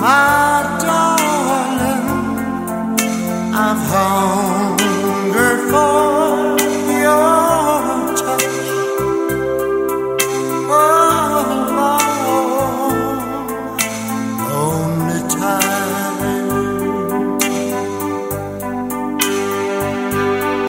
my darling, I'm home.